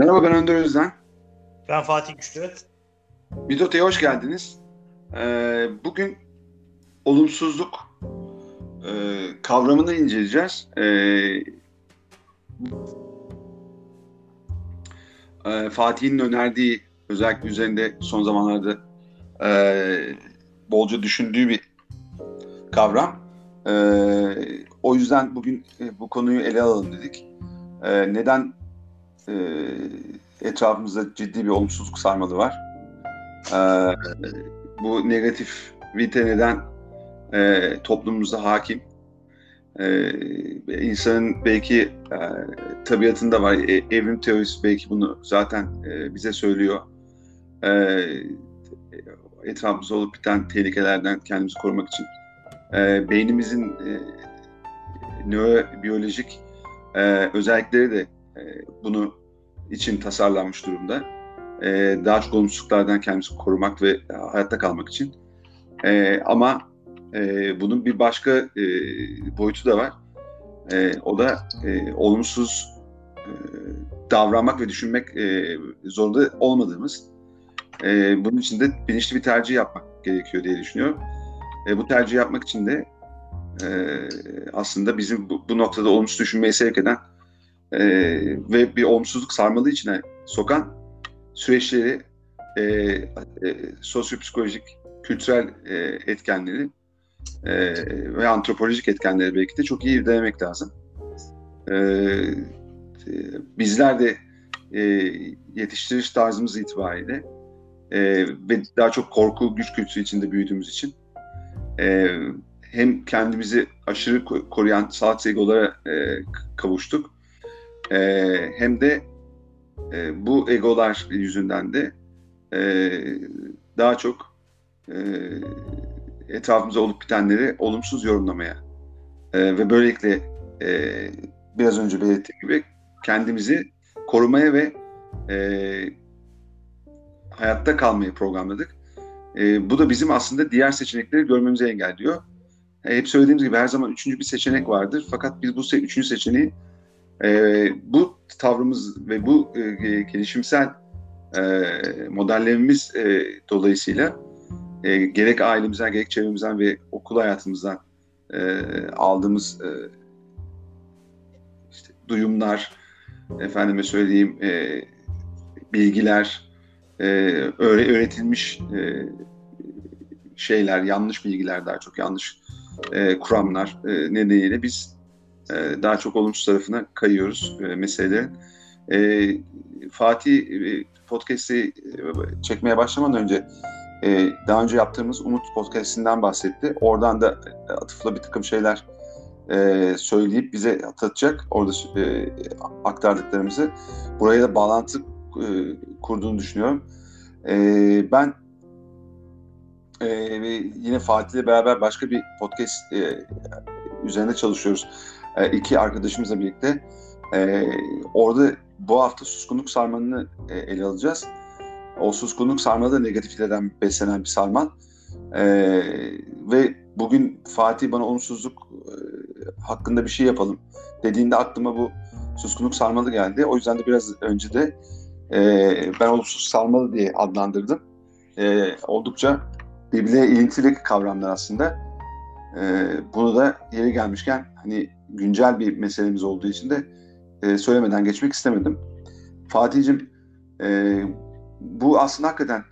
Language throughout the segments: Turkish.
Merhaba ben Önder Özden. Ben Fatih Güçlü. Mitota'ya hoş geldiniz. Ee, bugün olumsuzluk e, kavramını inceleyeceğiz. Ee, e, Fatih'in önerdiği özellikle üzerinde son zamanlarda e, bolca düşündüğü bir kavram. E, o yüzden bugün e, bu konuyu ele alalım dedik. E, neden e, etrafımızda ciddi bir olumsuzluk sarmalı var? E, bu negatif vite neden e, toplumumuzda hakim? E, insanın belki e, tabiatında var. E, evrim teorisi belki bunu zaten e, bize söylüyor. E, etrafımızda olup biten tehlikelerden kendimizi korumak için e, beynimizin e, nörobiyolojik e, özellikleri de e, bunu için tasarlanmış durumda. E, daha çok olumsuzluklardan kendimizi korumak ve hayatta kalmak için. E, ama e, bunun bir başka e, boyutu da var. E, o da e, olumsuz e, davranmak ve düşünmek e, zorunda olmadığımız. E, bunun için de bilinçli bir tercih yapmak gerekiyor diye düşünüyorum. E, bu tercih yapmak için de e, aslında bizim bu, bu noktada olumsuz düşünmeyi sevk eden e, ve bir olumsuzluk sarmalı içine sokan süreçleri e, e, sosyopsikolojik, kültürel e, etkenleri e, ve antropolojik etkenleri belki de çok iyi denemek lazım. E, e, bizler de e, yetiştiriş tarzımız itibariyle e, ve daha çok korku, güç kültürü içinde büyüdüğümüz için e, hem kendimizi aşırı koruyan saat egolara e, kavuştuk e, hem de e, bu egolar yüzünden de e, daha çok e, etrafımıza olup bitenleri olumsuz yorumlamaya e, ve böylelikle e, biraz önce belirttiğim gibi kendimizi korumaya ve e, hayatta kalmayı programladık. E, bu da bizim aslında diğer seçenekleri görmemizi engelliyor. E, hep söylediğimiz gibi her zaman üçüncü bir seçenek vardır. Fakat biz bu se üçüncü seçeneği e, bu tavrımız ve bu e, gelişimsel e, modellerimiz e, dolayısıyla e, gerek ailemizden gerek çevremizden ve okul hayatımızdan e, aldığımız e, işte duyumlar, efendime söyleyeyim e, bilgiler, e, öğretilmiş e, şeyler, yanlış bilgiler daha çok yanlış e, kuramlar e, nedeniyle biz e, daha çok olumsuz tarafına kayıyoruz e, meselelerin. E, Fatih e, podcast'i e, çekmeye başlamadan önce e, daha önce yaptığımız Umut podcast'inden bahsetti. Oradan da atıfla bir takım şeyler söyleyip bize atlatacak orada aktardıklarımızı. Buraya da bağlantı kurduğunu düşünüyorum. Ben e, yine Fatih ile beraber başka bir podcast e, üzerinde çalışıyoruz. E, iki arkadaşımızla birlikte. E, orada bu hafta suskunluk sarmanını e, ele alacağız. O suskunluk sarmalı da negatiflerden beslenen bir sarmal. E, ve bugün Fatih bana olumsuzluk e, hakkında bir şey yapalım dediğinde aklıma bu suskunluk sarmalı geldi. O yüzden de biraz önce de e, ben olumsuz sarmalı diye adlandırdım. E, oldukça birbirine ilintili kavramlar aslında. E, bunu da yeri gelmişken hani güncel bir meselemiz olduğu için de e, söylemeden geçmek istemedim. Fatih'cim e, bu aslında hakikaten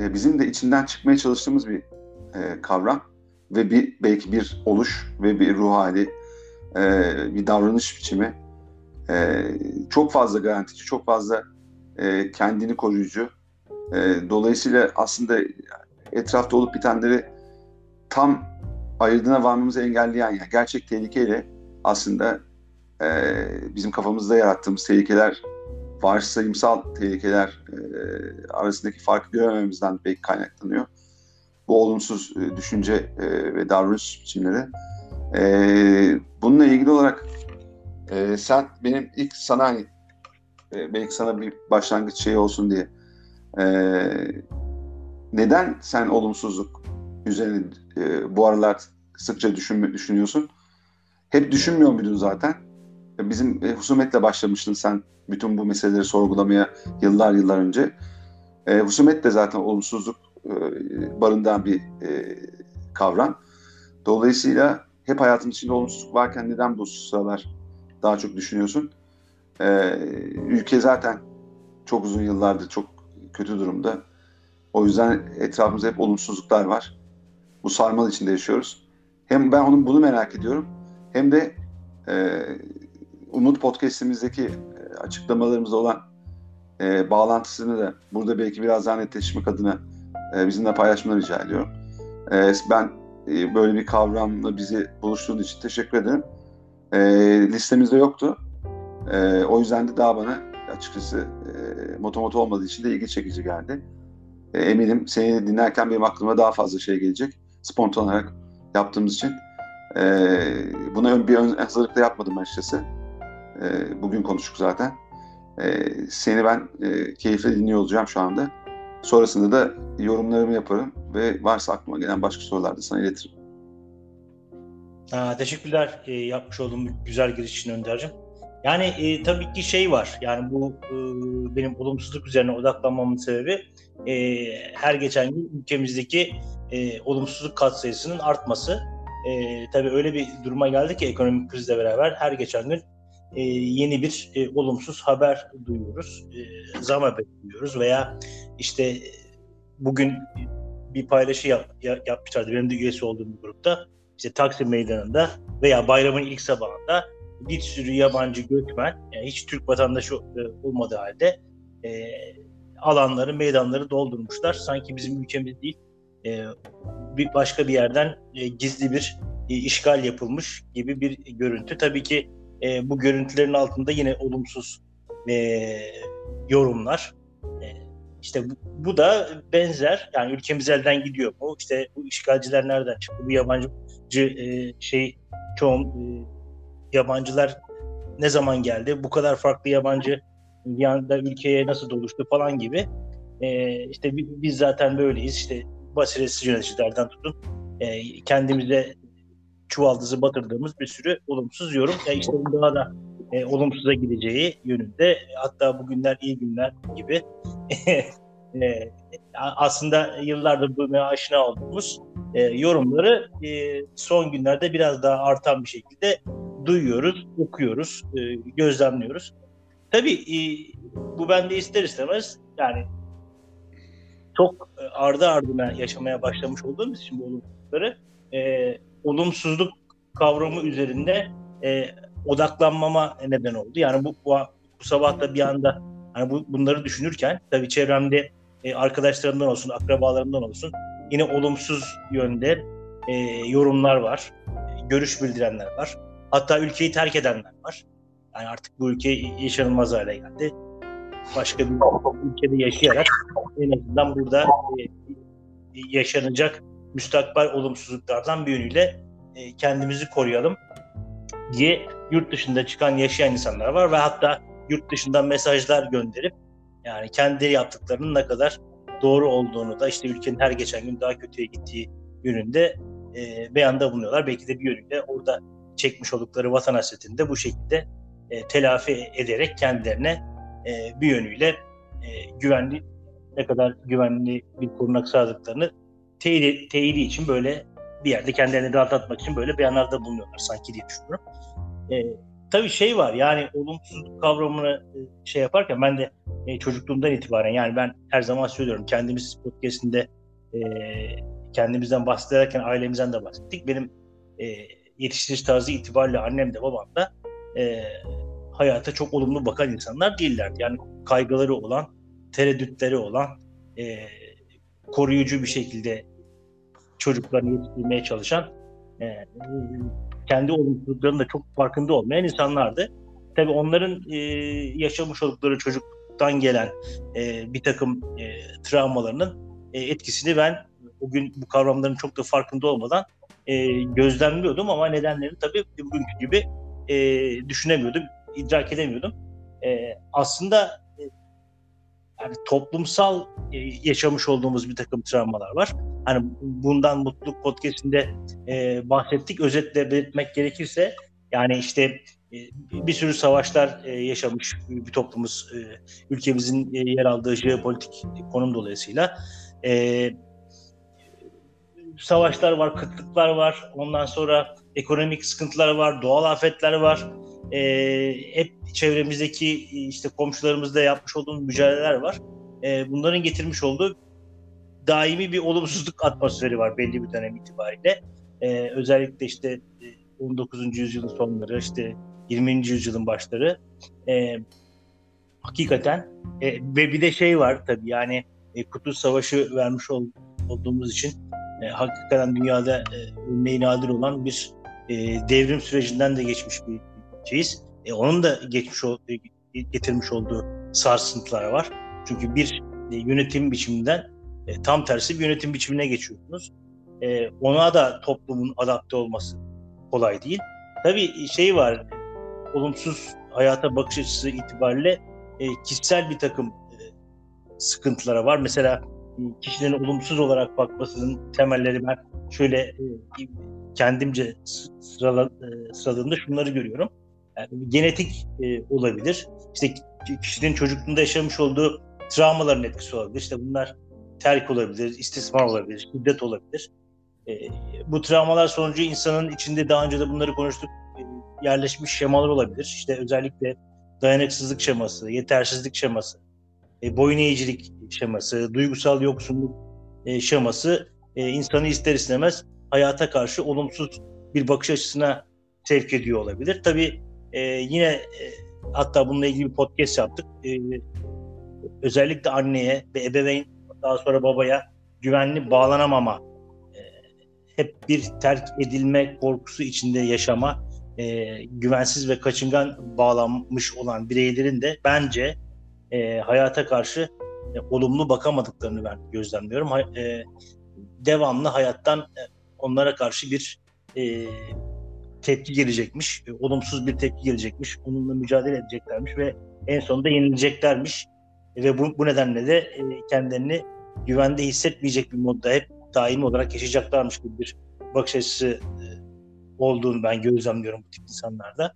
e, bizim de içinden çıkmaya çalıştığımız bir e, kavram ve bir belki bir oluş ve bir ruh hali, e, bir davranış biçimi. E, çok fazla garantici, çok fazla e, kendini koruyucu. E, dolayısıyla aslında etrafta olup bitenleri tam ayırdığına varmamızı engelleyen, yani gerçek tehlikeyle aslında e, bizim kafamızda yarattığımız tehlikeler, varsayımsal tehlikeler e, arasındaki farkı göremememizden belki kaynaklanıyor. Bu olumsuz e, düşünce e, ve davranış biçimleri. E, bununla ilgili olarak e, sen benim ilk sana hani e, belki sana bir başlangıç şey olsun diye e, neden sen olumsuzluk üzerine e, bu aralar sıkça düşün, düşünüyorsun? Hep düşünmüyor muydun zaten? bizim e, husumetle başlamıştın sen bütün bu meseleleri sorgulamaya yıllar yıllar önce. E, husumet de zaten olumsuzluk e, barındıran bir e, kavram. Dolayısıyla hep hayatın içinde olumsuzluk varken neden bu sıralar daha çok düşünüyorsun? E, ülke zaten çok uzun yıllardır çok kötü durumda. O yüzden etrafımızda hep olumsuzluklar var. Bu sarmal içinde yaşıyoruz. Hem ben onun bunu merak ediyorum hem de e, Umut Podcast'imizdeki e, açıklamalarımızda olan e, bağlantısını da burada belki biraz daha netleşmek adına e, bizimle paylaşmanı rica ediyorum. E, ben e, böyle bir kavramla bizi buluşturduğun için teşekkür ederim. E, listemizde yoktu. E, o yüzden de daha bana açıkçası e, motomoto olmadığı için de ilgi çekici geldi. E, eminim seni dinlerken benim aklıma daha fazla şey gelecek. Spontan olarak yaptığımız için. E, buna bir ön hazırlıkla yapmadım açıkçası. E, bugün konuştuk zaten. E, seni ben e, keyifle dinliyor olacağım şu anda. Sonrasında da yorumlarımı yaparım ve varsa aklıma gelen başka sorular da sana iletirim. Aa, teşekkürler e, yapmış olduğum güzel giriş için Önder'cim. Yani e, tabii ki şey var. Yani bu e, benim olumsuzluk üzerine odaklanmamın sebebi e, her geçen gün ülkemizdeki e, olumsuzluk katsayısının artması. E, tabii öyle bir duruma geldi ki ekonomik krizle beraber her geçen gün e, yeni bir e, olumsuz haber duyuyoruz. E, zam haberi veya işte bugün bir paylaşı yap, yapmışlardı benim de üyesi olduğum bir grupta. İşte Taksim Meydanı'nda veya bayramın ilk sabahında bir sürü yabancı göçmen, yani hiç Türk vatandaşı e, olmadığı halde e, alanları, meydanları doldurmuşlar. Sanki bizim ülkemiz değil, e, bir başka bir yerden e, gizli bir e, işgal yapılmış gibi bir görüntü. Tabii ki e, bu görüntülerin altında yine olumsuz e, yorumlar. E, işte bu, bu da benzer. Yani ülkemiz elden gidiyor mu? İşte bu işgalciler nereden çıktı? Bu yabancı e, şey çoğun e, yabancılar ne zaman geldi? Bu kadar farklı yabancı bir anda ülkeye nasıl doluştu falan gibi. E, işte biz zaten böyleyiz. İşte basiretsiz yöneticilerden tutun. E, kendimize çuvaldızı batırdığımız bir sürü olumsuz yorum. Ya işte daha da e, olumsuza gideceği yönünde. Hatta bugünler iyi günler gibi. e, aslında yıllardır duymaya aşina olduğumuz e, yorumları e, son günlerde biraz daha artan bir şekilde duyuyoruz, okuyoruz, e, gözlemliyoruz. Tabii e, bu bende ister istemez yani çok e, ardı ardına yaşamaya başlamış olduğumuz için bu olumsuzlukları e, olumsuzluk kavramı üzerinde e, odaklanmama neden oldu. Yani bu, bu, bu sabah da bir anda hani bu, bunları düşünürken tabii çevremde e, arkadaşlarımdan olsun, akrabalarımdan olsun yine olumsuz yönde e, yorumlar var, görüş bildirenler var. Hatta ülkeyi terk edenler var. Yani artık bu ülke yaşanılmaz hale geldi. Başka bir ülkede yaşayarak en azından burada e, yaşanacak müstakbel olumsuzluklardan bir yönüyle e, kendimizi koruyalım diye yurt dışında çıkan yaşayan insanlar var ve hatta yurt dışından mesajlar gönderip yani kendi yaptıklarının ne kadar doğru olduğunu da işte ülkenin her geçen gün daha kötüye gittiği yönünde e, beyanda bulunuyorlar. Belki de bir yönüyle orada çekmiş oldukları vatan hasretini de bu şekilde e, telafi ederek kendilerine e, bir yönüyle e, güvenli ne kadar güvenli bir korunak sağladıklarını teyidi, teyidi için böyle bir yerde kendilerini rahatlatmak için böyle beyanlarda bulunuyorlar sanki diye düşünüyorum. E, tabii şey var yani olumsuzluk kavramını e, şey yaparken ben de e, çocukluğumdan itibaren yani ben her zaman söylüyorum kendimiz podcastinde e, kendimizden bahsederken ailemizden de bahsettik. Benim e, yetiştiriş tarzı itibariyle annem de babam da e, hayata çok olumlu bakan insanlar değillerdi. Yani kaygıları olan, tereddütleri olan, e, koruyucu bir şekilde çocuklarını yetiştirmeye çalışan, e, kendi olumsuzluklarının da çok farkında olmayan insanlardı. Tabii onların e, yaşamış oldukları çocuktan gelen e, bir takım e, travmalarının e, etkisini ben o gün bu kavramların çok da farkında olmadan e, gözlemliyordum ama nedenlerini tabii bugünkü gibi e, düşünemiyordum, idrak edemiyordum. E, aslında e, yani toplumsal e, yaşamış olduğumuz bir takım travmalar var. Hani bundan Mutluluk Podcast'inde e, bahsettik. Özetle belirtmek gerekirse yani işte bir sürü savaşlar yaşamış bir toplumuz. Ülkemizin yer aldığı jeopolitik konum dolayısıyla. Savaşlar var, kıtlıklar var. Ondan sonra ekonomik sıkıntılar var, doğal afetler var. Hep çevremizdeki işte komşularımızla yapmış olduğumuz mücadeleler var. Bunların getirmiş olduğu daimi bir olumsuzluk atmosferi var belli bir dönem itibariyle. Özellikle işte 19. yüzyılın sonları, işte 20. yüzyılın başları e, hakikaten e, ve bir de şey var tabii yani e, Kurtuluş Savaşı vermiş ol, olduğumuz için e, hakikaten dünyada e, örneği nadir olan bir e, devrim sürecinden de geçmiş bir şeyiz. E, onun da geçmiş e, getirmiş olduğu sarsıntılar var. Çünkü bir e, yönetim biçiminden e, tam tersi bir yönetim biçimine geçiyorsunuz. E, ona da toplumun adapte olması kolay değil. Tabii şey var, olumsuz hayata bakış açısı itibariyle e, kişisel bir takım e, sıkıntılara var. Mesela e, kişilerin olumsuz olarak bakmasının temelleri ben şöyle e, kendimce sırala, e, sıraladığımda şunları görüyorum. Yani genetik e, olabilir. İşte kişinin çocukluğunda yaşamış olduğu travmaların etkisi olabilir. İşte bunlar terk olabilir, istismar olabilir, şiddet olabilir. E, bu travmalar sonucu insanın içinde daha önce de bunları konuştuk yerleşmiş şemalar olabilir. İşte özellikle dayanıksızlık şeması, yetersizlik şeması, e, boyun eğicilik şeması, duygusal yoksunluk e, şeması e, insanı ister istemez hayata karşı olumsuz bir bakış açısına sevk ediyor olabilir. Tabii e, yine e, hatta bununla ilgili bir podcast yaptık. E, özellikle anneye ve ebeveyn daha sonra babaya güvenli bağlanamama, e, hep bir terk edilme korkusu içinde yaşama e, güvensiz ve kaçıngan bağlanmış olan bireylerin de bence e, hayata karşı e, olumlu bakamadıklarını ben gözlemliyorum. Ha, e, devamlı hayattan e, onlara karşı bir e, tepki gelecekmiş, e, olumsuz bir tepki gelecekmiş, onunla mücadele edeceklermiş ve en sonunda yenileceklermiş. E, ve bu, bu nedenle de e, kendilerini güvende hissetmeyecek bir modda hep daimi olarak yaşayacaklarmış gibi bir bakış açısı e, olduğunu ben gözlemliyorum bu tip insanlarda.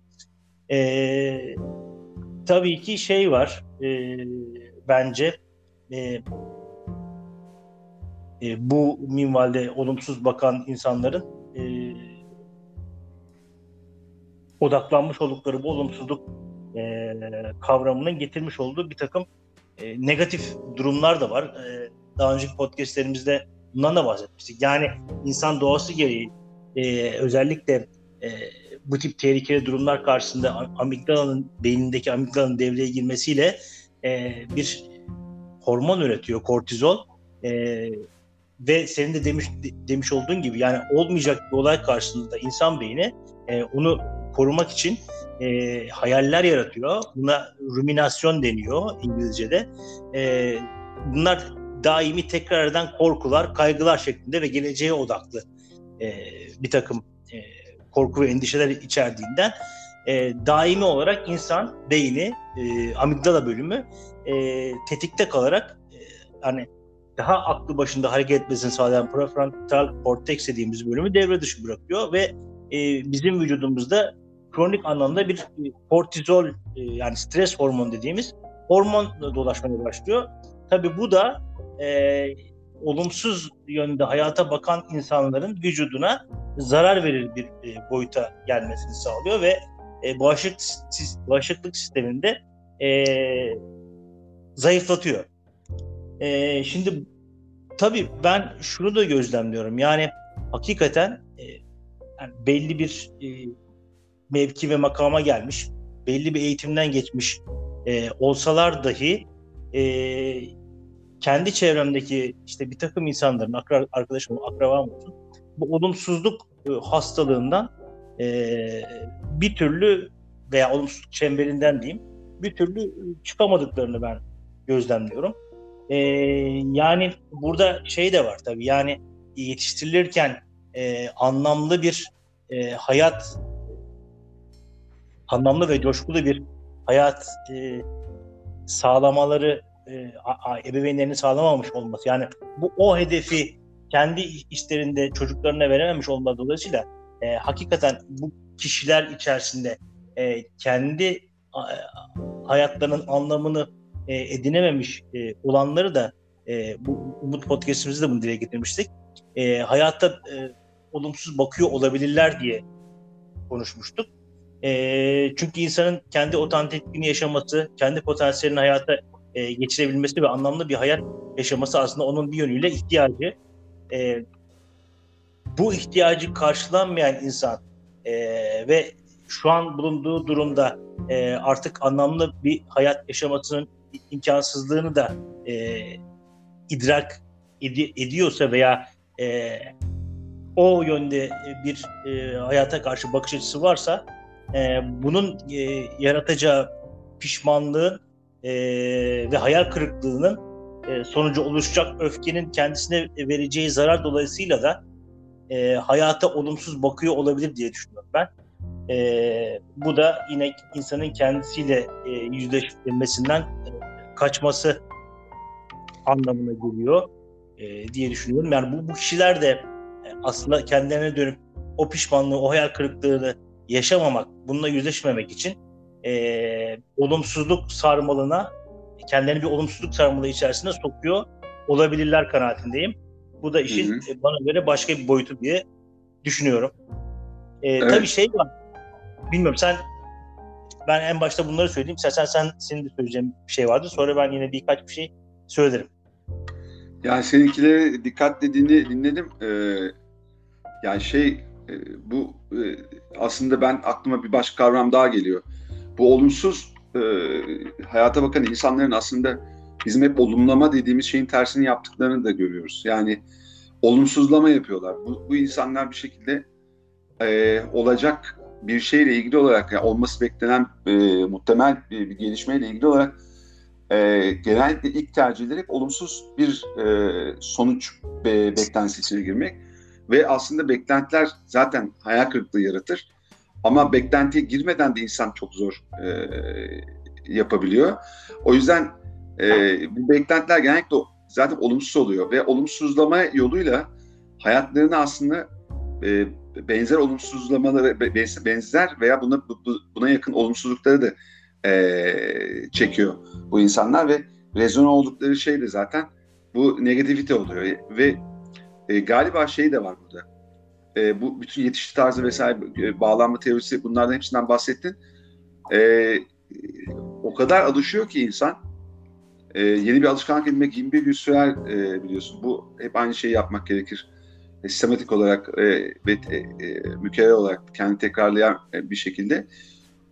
E, tabii ki şey var e, bence e, e, bu minvalde olumsuz bakan insanların e, odaklanmış oldukları bu olumsuzluk e, kavramının getirmiş olduğu bir takım e, negatif durumlar da var. E, daha önceki podcastlerimizde bundan da bahsetmiştik. Yani insan doğası gereği e, özellikle e, bu tip tehlikeli durumlar karşısında amigdalanın beynindeki amigdalanın devreye girmesiyle e, bir hormon üretiyor kortizol e, ve senin de demiş demiş olduğun gibi yani olmayacak bir olay karşısında insan beyni e, onu korumak için e, hayaller yaratıyor. Buna ruminasyon deniyor İngilizce'de. E, bunlar daimi tekrar eden korkular, kaygılar şeklinde ve geleceğe odaklı e, bir takım e, korku ve endişeler içerdiğinden e, daimi olarak insan beyni, e, amigdala bölümü e, tetikte kalarak e, hani daha aklı başında hareket etmesini sağlayan prefrontal korteks dediğimiz bölümü devre dışı bırakıyor ve e, bizim vücudumuzda kronik anlamda bir e, kortizol e, yani stres hormonu dediğimiz hormon dolaşmaya başlıyor. Tabi bu da e, olumsuz yönde hayata bakan insanların vücuduna zarar verir bir e, boyuta gelmesini sağlıyor ve e, bağışıklık, bağışıklık sisteminde e, zayıflatıyor. E, şimdi tabii ben şunu da gözlemliyorum. Yani hakikaten e, yani belli bir e, mevki ve makama gelmiş, belli bir eğitimden geçmiş e, olsalar dahi e, kendi çevremdeki işte bir takım insanların, arkadaşım, akrabam olsun, bu olumsuzluk e, hastalığından e, bir türlü veya olumsuzluk çemberinden diyeyim bir türlü çıkamadıklarını ben gözlemliyorum. E, yani burada şey de var tabii yani yetiştirilirken e, anlamlı bir e, hayat anlamlı ve coşkulu bir hayat e, sağlamaları e, ebeveynlerini sağlamamış olması yani bu o hedefi kendi işlerinde çocuklarına verememiş olmaları dolayısıyla e, hakikaten bu kişiler içerisinde e, kendi a, hayatlarının anlamını e, edinememiş e, olanları da e, bu Umut Podcast'imizde bunu dile getirmiştik. E, hayatta e, olumsuz bakıyor olabilirler diye konuşmuştuk. E, çünkü insanın kendi otantikliğini yaşaması, kendi potansiyelini hayata e, geçirebilmesi ve anlamlı bir hayat yaşaması aslında onun bir yönüyle ihtiyacı. E, bu ihtiyacı karşılanmayan insan e, ve şu an bulunduğu durumda e, artık anlamlı bir hayat yaşamasının imkansızlığını da e, idrak ed- ediyorsa veya e, o yönde bir e, hayata karşı bakış açısı varsa e, bunun e, yaratacağı pişmanlığın e, ve hayal kırıklığının e, sonucu oluşacak öfkenin kendisine vereceği zarar dolayısıyla da e, hayata olumsuz bakıyor olabilir diye düşünüyorum ben. E, bu da yine insanın kendisiyle e, yüzleşmesinden e, kaçması anlamına geliyor e, diye düşünüyorum. Yani bu, bu kişiler de e, aslında kendilerine dönüp o pişmanlığı, o hayal kırıklığını yaşamamak, bununla yüzleşmemek için e, olumsuzluk sarmalına, kendilerini bir olumsuzluk sarmalı içerisine sokuyor olabilirler kanaatindeyim. Bu da işin hı hı. E, bana göre başka bir boyutu diye düşünüyorum. E, evet. Tabii şey var, bilmiyorum sen ben en başta bunları söyleyeyim. Sen, sen, sen senin de söyleyeceğin bir şey vardı. Sonra ben yine birkaç bir şey söylerim. Yani seninkileri dikkat dediğini dinledim. Ee, yani şey e, bu e, aslında ben aklıma bir başka kavram daha geliyor. Bu olumsuz e, hayata bakan insanların aslında bizim hep olumlama dediğimiz şeyin tersini yaptıklarını da görüyoruz. Yani olumsuzlama yapıyorlar. Bu, bu insanlar bir şekilde e, olacak bir şeyle ilgili olarak yani olması beklenen muhtemel bir, bir gelişmeyle ilgili olarak e, genellikle ilk tercihleri hep olumsuz bir sonuç be, girmek ve aslında beklentiler zaten hayal kırıklığı yaratır. Ama beklentiye girmeden de insan çok zor e, yapabiliyor. O yüzden e, bu beklentiler genellikle zaten olumsuz oluyor. Ve olumsuzlama yoluyla hayatlarını aslında e, benzer olumsuzlamaları benzer veya buna buna yakın olumsuzlukları da e, çekiyor bu insanlar. Ve rezon oldukları şey de zaten bu negativite oluyor. Ve e, galiba şey de var burada. E, bu bütün yetişti tarzı vesaire e, bağlanma teorisi bunlardan hepsinden bahsettin. E, o kadar alışıyor ki insan e, yeni bir alışkanlık edinmek 21 gün sürer e, biliyorsun. Bu hep aynı şeyi yapmak gerekir. E, sistematik olarak e, ve e, e, mükerrer olarak kendi tekrarlayan e, bir şekilde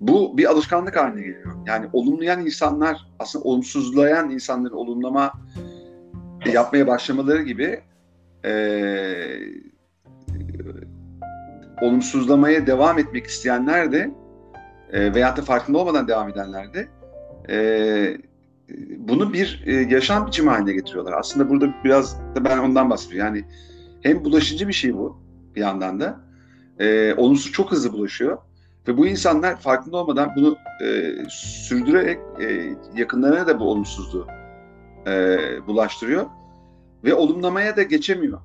bu bir alışkanlık haline geliyor. Yani olumlayan insanlar aslında olumsuzlayan insanları olumlama yapmaya başlamaları gibi e, olumsuzlamaya devam etmek isteyenler de e, veyahut da farkında olmadan devam edenler de e, bunu bir e, yaşam biçimi haline getiriyorlar. Aslında burada biraz da ben ondan bahsediyorum. Yani hem bulaşıcı bir şey bu bir yandan da. E, olumsuz çok hızlı bulaşıyor. Ve bu insanlar farkında olmadan bunu e, sürdürerek e, yakınlarına da bu olumsuzluğu e, bulaştırıyor. Ve olumlamaya da geçemiyor.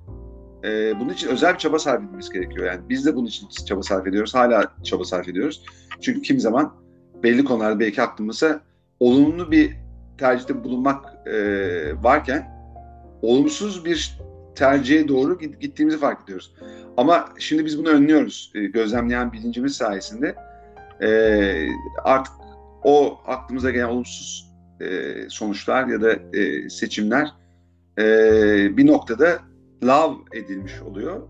E, bunun için özel bir çaba sarf etmemiz gerekiyor. Yani biz de bunun için çaba sarf ediyoruz. Hala çaba sarf ediyoruz. Çünkü kim zaman belli konularda belki aklımıza olumlu bir tercihte bulunmak e, varken olumsuz bir tercihe doğru gittiğimizi fark ediyoruz. Ama şimdi biz bunu önlüyoruz. E, gözlemleyen bilincimiz sayesinde e, artık o aklımıza gelen olumsuz e, sonuçlar ya da e, seçimler e, bir noktada lav edilmiş oluyor.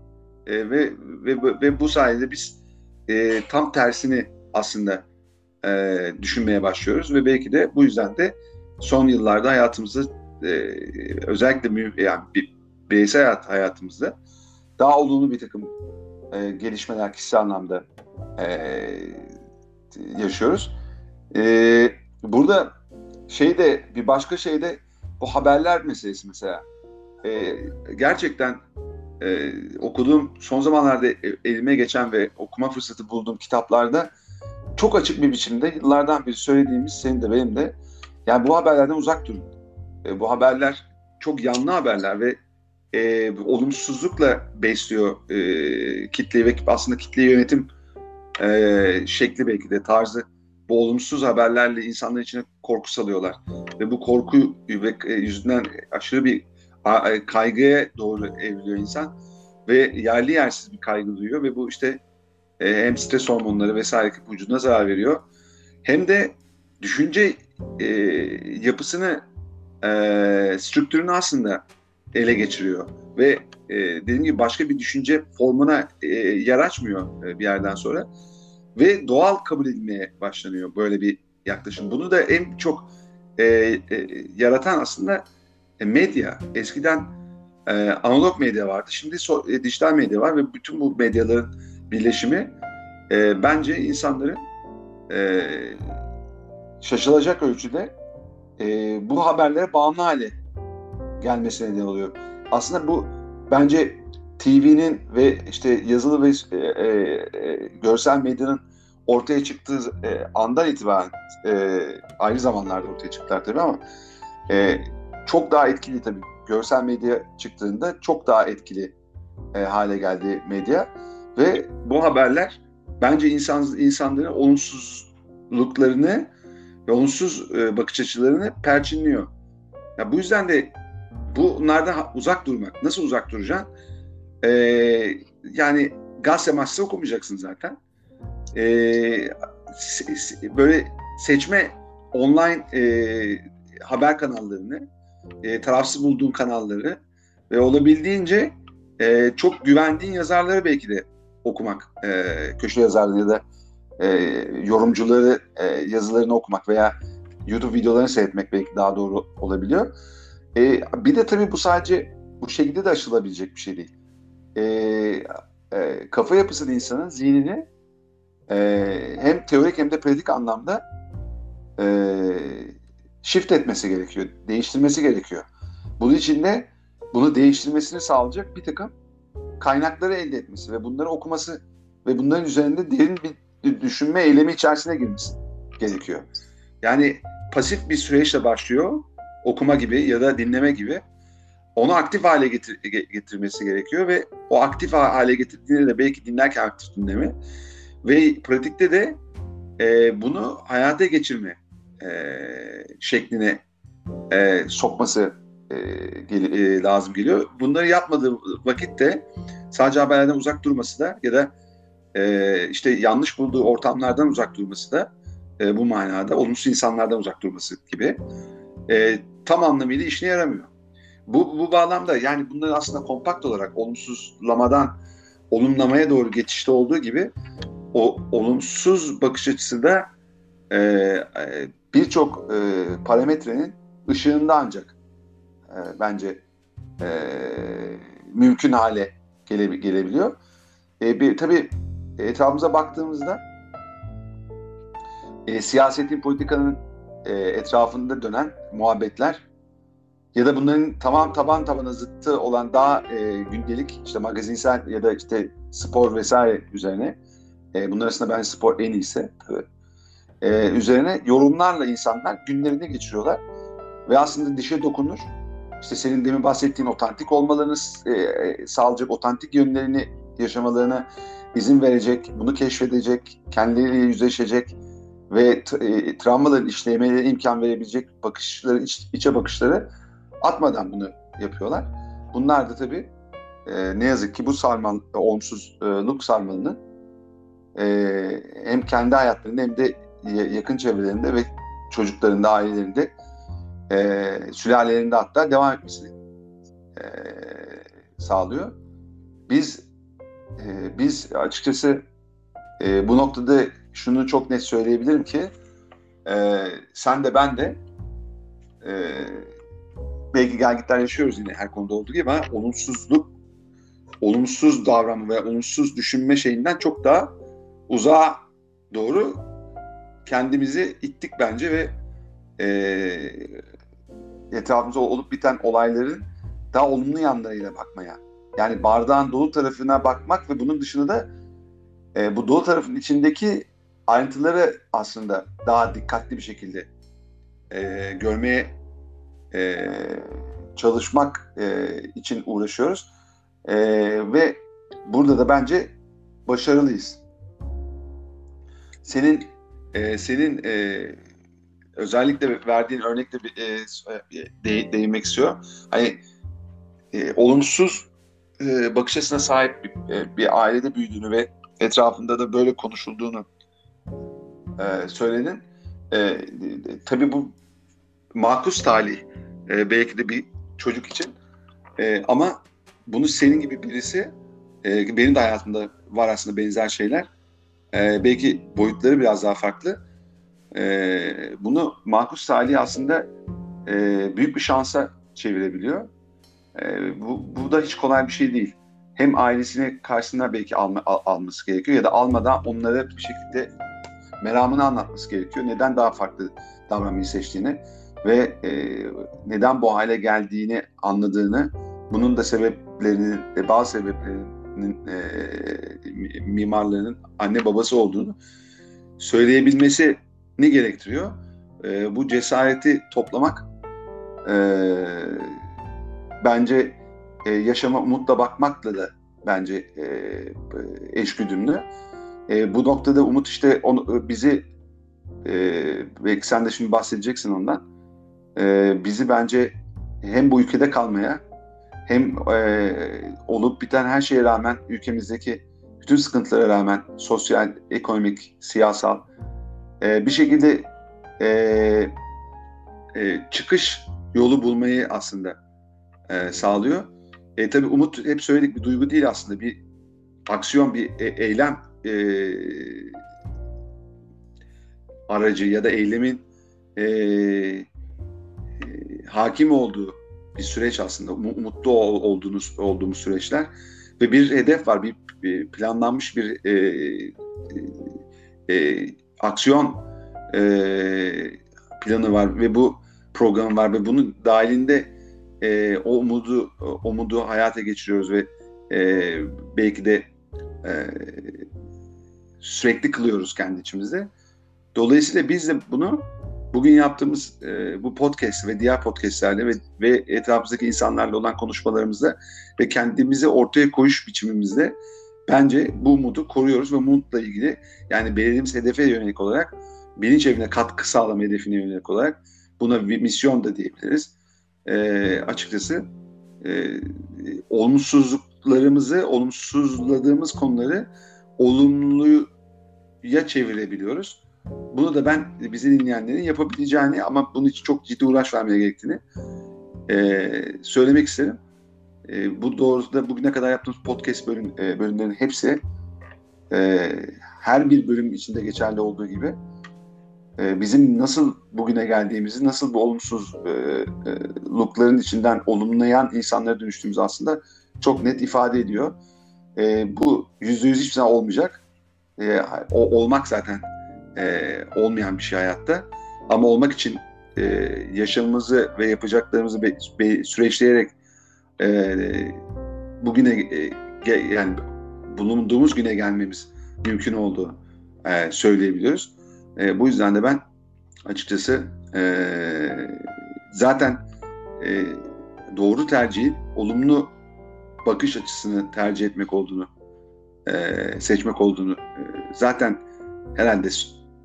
E, ve, ve ve bu sayede biz e, tam tersini aslında e, düşünmeye başlıyoruz ve belki de bu yüzden de son yıllarda hayatımızda e, özellikle yani bir bireysel hayat, hayatımızda daha olumlu bir takım e, gelişmeler kişisel anlamda e, yaşıyoruz. E, burada şey de bir başka şey de bu haberler meselesi mesela. E, gerçekten e, okuduğum son zamanlarda elime geçen ve okuma fırsatı bulduğum kitaplarda çok açık bir biçimde yıllardan beri söylediğimiz senin de benim de yani bu haberlerden uzak durun. E, bu haberler çok yanlı haberler ve e, olumsuzlukla besliyor e, kitleyi ve aslında kitle yönetim e, şekli belki de tarzı bu olumsuz haberlerle insanların içine korku salıyorlar. Ve bu korku e, yüzünden aşırı bir e, kaygıya doğru evriliyor insan ve yerli yersiz bir kaygı duyuyor ve bu işte e, hem stres hormonları vesaire vücuduna zarar veriyor. Hem de düşünce e, yapısını e, strüktürünü aslında ele geçiriyor ve e, dediğim gibi başka bir düşünce formuna e, yer açmıyor e, bir yerden sonra ve doğal kabul edilmeye başlanıyor böyle bir yaklaşım. Bunu da en çok e, e, yaratan aslında e, medya. Eskiden e, analog medya vardı, şimdi so, e, dijital medya var ve bütün bu medyaların birleşimi e, bence insanların e, şaşılacak ölçüde e, bu haberlere bağımlı hale gelmesine neden oluyor. Aslında bu bence TV'nin ve işte yazılı ve e, e, e, görsel medyanın ortaya çıktığı e, andan itibaren e, ayrı zamanlarda ortaya çıktılar tabii ama e, çok daha etkili tabii. Görsel medya çıktığında çok daha etkili e, hale geldi medya ve bu haberler bence insan insanların olumsuzluklarını ve olumsuz e, bakış açılarını perçinliyor. Ya bu yüzden de bunlardan uzak durmak. Nasıl uzak duracaksın? Ee, yani gazete masası okumayacaksın zaten. Ee, böyle seçme online e, haber kanallarını, e, tarafsız bulduğun kanalları ve olabildiğince e, çok güvendiğin yazarları belki de okumak, e, köşe yazarları ya da e, yorumcuları e, yazılarını okumak veya YouTube videolarını seyretmek belki daha doğru olabiliyor. E, bir de tabii bu sadece bu şekilde de aşılabilecek bir şey değil. E, e, kafa yapısını insanın zihnini e, hem teorik hem de pratik anlamda e, shift etmesi gerekiyor, değiştirmesi gerekiyor. Bunun için de bunu değiştirmesini sağlayacak bir takım kaynakları elde etmesi ve bunları okuması ve bunların üzerinde derin bir düşünme eylemi içerisine girmesi gerekiyor. Yani pasif bir süreçle başlıyor, okuma gibi ya da dinleme gibi. Onu aktif hale getir, getirmesi gerekiyor ve o aktif hale getirdiğinde de belki dinlerken aktif dinleme ve pratikte de e, bunu hayata geçirme e, şekline e, sokması e, gel, e, lazım geliyor. Bunları yapmadığı vakitte sadece haberlerden uzak durması da ya da e, işte yanlış bulduğu ortamlardan uzak durması da e, bu manada olumsuz insanlardan uzak durması gibi e, tam anlamıyla işine yaramıyor. Bu, bu bağlamda yani bunları aslında kompakt olarak olumsuzlamadan olumlamaya doğru geçişte olduğu gibi o olumsuz bakış açısı da e, e, birçok e, parametrenin ışığında ancak e, bence e, mümkün hale gele, gelebiliyor. E, bir, tabii etrafımıza baktığımızda e, siyasetin, politikanın e, etrafında dönen muhabbetler ya da bunların tamam taban tabana zıttı olan daha e, gündelik işte magazinsel ya da işte spor vesaire üzerine e, bunlar arasında bence spor en iyisi tabii. E, üzerine yorumlarla insanlar günlerini geçiriyorlar ve aslında dişe dokunur. İşte senin demin bahsettiğin otantik olmalarını e, sağlayacak, otantik yönlerini yaşamalarına izin verecek, bunu keşfedecek, kendileriyle yüzleşecek ve e, travmaların işlemelerine imkan verebilecek bakışları, iç, içe bakışları atmadan bunu yapıyorlar. Bunlar da tabii e, ne yazık ki bu sarmal, olumsuzluk sarmalını e, hem kendi hayatlarında hem de yakın çevrelerinde ve çocuklarında, ailelerinde e, sülalelerinde hatta devam etmesini e, sağlıyor. Biz e, biz açıkçası e, bu noktada şunu çok net söyleyebilirim ki e, sen de ben de e, belki gelgitler yaşıyoruz yine her konuda olduğu gibi ama olumsuzluk olumsuz davranma ve olumsuz düşünme şeyinden çok daha uzağa doğru kendimizi ittik bence ve e, etrafımızda olup biten olayların daha olumlu yanlarıyla bakmaya. Yani bardağın dolu tarafına bakmak ve bunun dışında da e, bu dolu tarafın içindeki ayrıntıları aslında daha dikkatli bir şekilde e, görmeye e, çalışmak e, için uğraşıyoruz. E, ve burada da bence başarılıyız. senin e, senin e, özellikle verdiğin örnekte bir e, de, değinmek istiyor. Hani e, olumsuz e, bakış açısına sahip bir, e, bir ailede büyüdüğünü ve etrafında da böyle konuşulduğunu e, söyledin. E, e, tabii bu makus talih e, belki de bir çocuk için. E, ama bunu senin gibi birisi e, benim de hayatımda var aslında benzer şeyler. E, belki boyutları biraz daha farklı. E, bunu makus talih aslında e, büyük bir şansa çevirebiliyor. E, bu, bu da hiç kolay bir şey değil. Hem ailesini karşısına belki alma, al, alması gerekiyor ya da almadan onlara bir şekilde meramını anlatması gerekiyor. Neden daha farklı davranmayı seçtiğini ve e, neden bu hale geldiğini anladığını, bunun da sebeplerinin, e, bazı sebeplerinin e, mimarlarının anne babası olduğunu söyleyebilmesi ne gerektiriyor? E, bu cesareti toplamak e, bence e, yaşama umutla bakmakla da bence e, eşgüdümlü. E, bu noktada Umut işte onu, bizi e, belki sen de şimdi bahsedeceksin ondan. E, bizi bence hem bu ülkede kalmaya hem e, olup biten her şeye rağmen ülkemizdeki bütün sıkıntılara rağmen sosyal, ekonomik, siyasal e, bir şekilde e, e, çıkış yolu bulmayı aslında e, sağlıyor. E, tabii umut hep söyledik bir duygu değil aslında bir aksiyon, bir e, eylem e, aracı ya da eylemin e, hakim olduğu bir süreç aslında. Umutlu olduğunuz olduğumuz süreçler ve bir hedef var, bir, planlanmış bir e, e, e, aksiyon e, planı var ve bu program var ve bunun dahilinde e, o umudu o umudu hayata geçiriyoruz ve e, belki de e, sürekli kılıyoruz kendi içimizde. Dolayısıyla biz de bunu bugün yaptığımız e, bu podcast ve diğer podcastlerle ve, ve etrafımızdaki insanlarla olan konuşmalarımızda ve kendimizi ortaya koyuş biçimimizde bence bu umudu koruyoruz ve umutla ilgili yani belirlediğimiz hedefe yönelik olarak bilinç evine katkı sağlama hedefine yönelik olarak buna bir misyon da diyebiliriz. E, açıkçası e, olumsuzluklarımızı, olumsuzladığımız konuları olumluya çevirebiliyoruz. Bunu da ben bizi dinleyenlerin yapabileceğini ama bunun için çok ciddi uğraş vermeye gerektiğini e, söylemek isterim. E, bu doğrultuda bugüne kadar yaptığımız podcast bölüm, e, bölümlerin hepsi e, her bir bölüm içinde geçerli olduğu gibi e, bizim nasıl bugüne geldiğimizi, nasıl bu olumsuz e, e, içinden olumlayan insanlara dönüştüğümüzü aslında çok net ifade ediyor. E, bu yüzde yüz hiçbir zaman olmayacak. E, o olmak zaten e, olmayan bir şey hayatta. Ama olmak için e, yaşamımızı ve yapacaklarımızı be, be, süreçleyerek e, bugüne e, yani bulunduğumuz güne gelmemiz mümkün olduğu e, söyleyebiliyoruz. E, bu yüzden de ben açıkçası e, zaten e, doğru tercihin olumlu bakış açısını tercih etmek olduğunu e, seçmek olduğunu e, zaten herhalde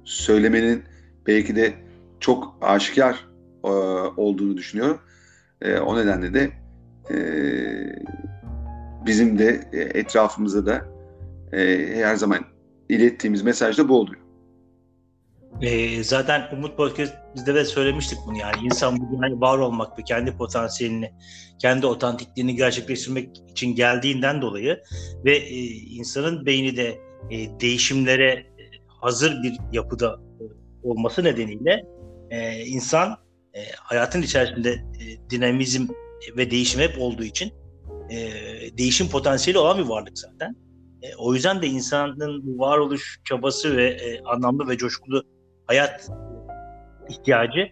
söylemenin belki de çok aşikar e, olduğunu düşünüyorum. E, o nedenle de e, bizim de e, etrafımıza da e, her zaman ilettiğimiz mesaj da bu oluyor. E, zaten Umut Podcast bizde de söylemiştik bunu yani insan bugün var olmak ve kendi potansiyelini, kendi otantikliğini gerçekleştirmek için geldiğinden dolayı ve e, insanın beyni de e, değişimlere hazır bir yapıda e, olması nedeniyle e, insan e, hayatın içerisinde e, dinamizm ve değişim hep olduğu için değişim potansiyeli olan bir varlık zaten. O yüzden de insanın varoluş çabası ve anlamlı ve coşkulu hayat ihtiyacı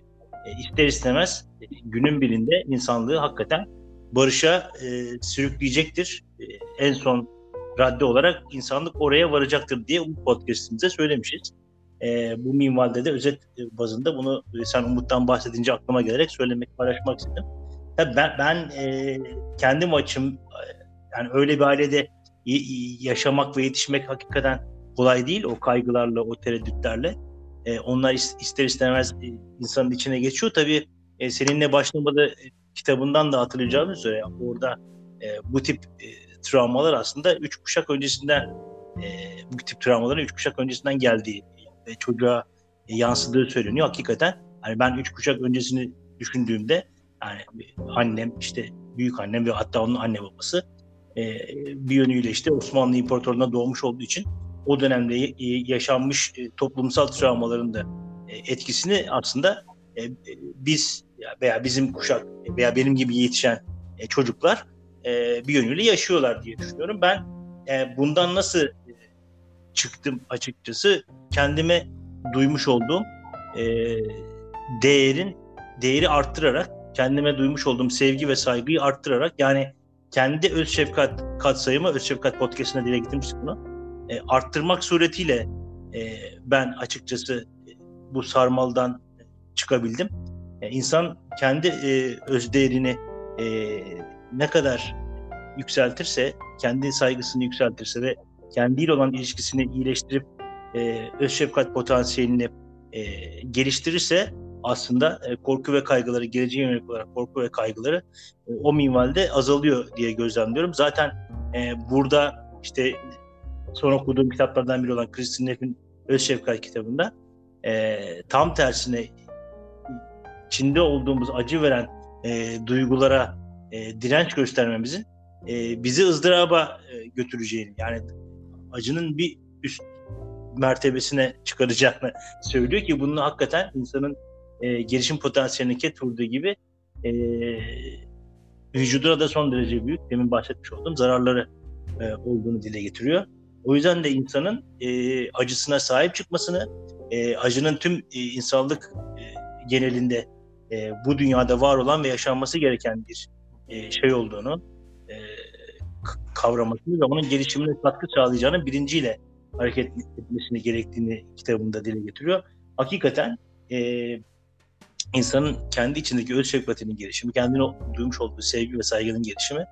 ister istemez günün birinde insanlığı hakikaten barışa sürükleyecektir. En son radde olarak insanlık oraya varacaktır diye bu podcastimizde söylemişiz. E, bu minvalde de özet bazında bunu e, sen Umut'tan bahsedince aklıma gelerek söylemek, paylaşmak istedim. Tabii ben, ben e, kendim açım yani öyle bir ailede yaşamak ve yetişmek hakikaten kolay değil o kaygılarla, o tereddütlerle. E, onlar ister istemez e, insanın içine geçiyor. Tabii e, seninle başlamada e, kitabından da hatırlayacağınız üzere orada e, bu tip e, travmalar aslında üç kuşak öncesinden e, bu tip travmaların üç kuşak öncesinden geldiği ve çocuğa e, yansıdığı söyleniyor. Hakikaten hani ben üç kuşak öncesini düşündüğümde yani annem işte büyük annem ve hatta onun anne babası e, bir yönüyle işte Osmanlı İmparatorluğu'na doğmuş olduğu için o dönemde yaşanmış e, toplumsal travmaların da e, etkisini aslında e, biz veya bizim kuşak veya benim gibi yetişen çocuklar bir yönüyle yaşıyorlar diye düşünüyorum. Ben bundan nasıl çıktım açıkçası kendime duymuş olduğum değerin değeri arttırarak kendime duymuş olduğum sevgi ve saygıyı arttırarak yani kendi öz şefkat katsayımı öz şefkat podcast'ine dile getirmiştik bunu. E, arttırmak suretiyle e, ben açıkçası e, bu sarmaldan çıkabildim. E, insan kendi e, öz değerini e, ne kadar yükseltirse, kendi saygısını yükseltirse ve kendiyle olan ilişkisini iyileştirip e, öz şefkat potansiyelini e, geliştirirse aslında e, korku ve kaygıları, geleceğe yönelik olarak korku ve kaygıları e, o minvalde azalıyor diye gözlemliyorum. Zaten e, burada işte son okuduğum kitaplardan biri olan Kristin Neff'in Öz Şefkat kitabında e, tam tersine içinde olduğumuz acı veren e, duygulara e, direnç göstermemizin e, bizi ızdıraba e, götüreceğini yani acının bir üst mertebesine çıkaracağını söylüyor ki bunu hakikaten insanın e, gelişim potansiyelini ket gibi e, vücuduna da son derece büyük, demin bahsetmiş olduğum zararları e, olduğunu dile getiriyor. O yüzden de insanın e, acısına sahip çıkmasını, e, acının tüm e, insanlık e, genelinde e, bu dünyada var olan ve yaşanması gereken bir e, şey olduğunu e, kavramasını ve onun gelişimine katkı sağlayacağını bilinciyle hareket etmesini gerektiğini kitabında dile getiriyor. Hakikaten e, insanın kendi içindeki öz şefkatinin gelişimi, kendine duymuş olduğu sevgi ve saygının gelişimi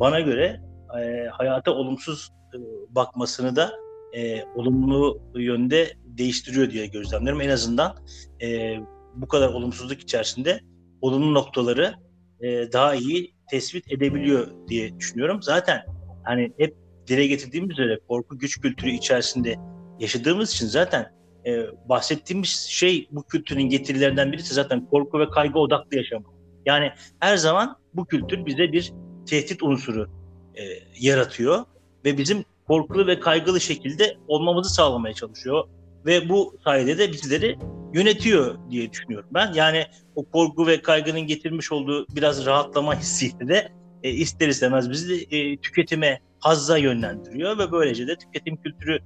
bana göre e, hayata olumsuz e, bakmasını da e, olumlu yönde değiştiriyor diye gözlemliyorum. En azından e, bu kadar olumsuzluk içerisinde olumlu noktaları e, daha iyi tespit edebiliyor diye düşünüyorum. Zaten hani hep dile getirdiğimiz üzere korku güç kültürü içerisinde yaşadığımız için zaten e, bahsettiğimiz şey bu kültürün getirilerinden birisi zaten korku ve kaygı odaklı yaşam. Yani her zaman bu kültür bize bir tehdit unsuru e, yaratıyor ve bizim korkulu ve kaygılı şekilde olmamızı sağlamaya çalışıyor ve bu sayede de bizleri yönetiyor diye düşünüyorum ben. Yani o korku ve kaygının getirmiş olduğu biraz rahatlama hissiyle de e, ister istemez bizi e, tüketime, hazza yönlendiriyor ve böylece de tüketim kültürü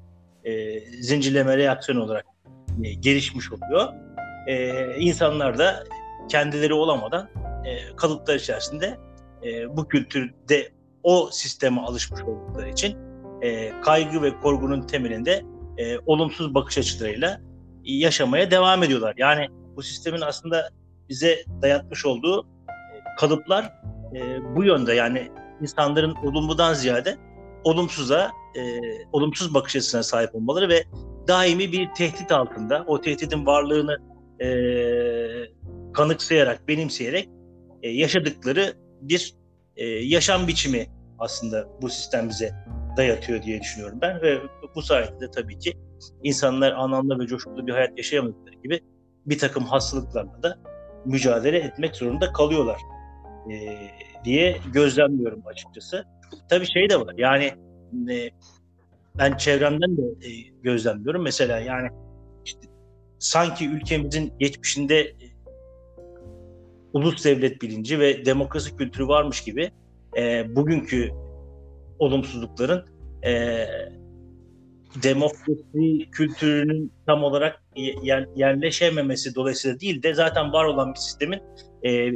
e, zincirleme reaksiyon olarak e, gelişmiş oluyor. E, insanlar da kendileri olamadan e, kalıplar içerisinde e, bu kültürde o sisteme alışmış oldukları için e, kaygı ve korkunun temelinde e, olumsuz bakış açılarıyla yaşamaya devam ediyorlar. Yani bu sistemin aslında bize dayatmış olduğu e, kalıplar e, bu yönde yani insanların olumludan ziyade olumsuza, e, olumsuz bakış açısına sahip olmaları ve daimi bir tehdit altında, o tehditin varlığını e, kanıksayarak, benimseyerek e, yaşadıkları bir e, yaşam biçimi aslında bu sistem bize dayatıyor diye düşünüyorum ben ve bu sayede de tabii ki insanlar anlamlı ve coşkulu bir hayat yaşayamadıkları gibi bir takım hastalıklarla da mücadele etmek zorunda kalıyorlar e, diye gözlemliyorum açıkçası. Tabii şey de var yani e, ben çevremden de e, gözlemliyorum. Mesela yani işte, sanki ülkemizin geçmişinde e, ulus devlet bilinci ve demokrasi kültürü varmış gibi e, bugünkü olumsuzlukların e, demokrasi kültürünün tam olarak yer, yerleşememesi dolayısıyla değil de zaten var olan bir sistemin e,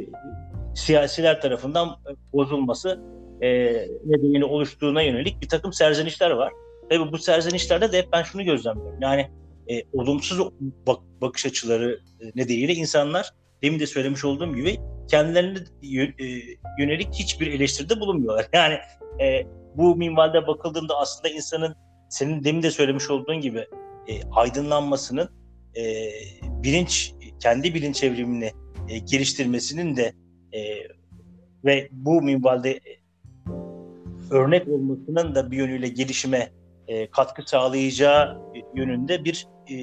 siyasiler tarafından bozulması e, nedeniyle oluştuğuna yönelik bir takım serzenişler var. Tabii bu serzenişlerde de hep ben şunu gözlemliyorum. Yani e, olumsuz bak, bakış açıları e, nedeniyle insanlar demin de söylemiş olduğum gibi kendilerine e, yönelik hiçbir eleştiride bulunmuyorlar. Yani e, bu minvalde bakıldığında aslında insanın senin demin de söylemiş olduğun gibi e, aydınlanmasının e, bilinç kendi bilinç evrimini e, geliştirmesinin de e, ve bu minvalde e, örnek olmasının da bir yönüyle gelişime e, katkı sağlayacağı yönünde bir e,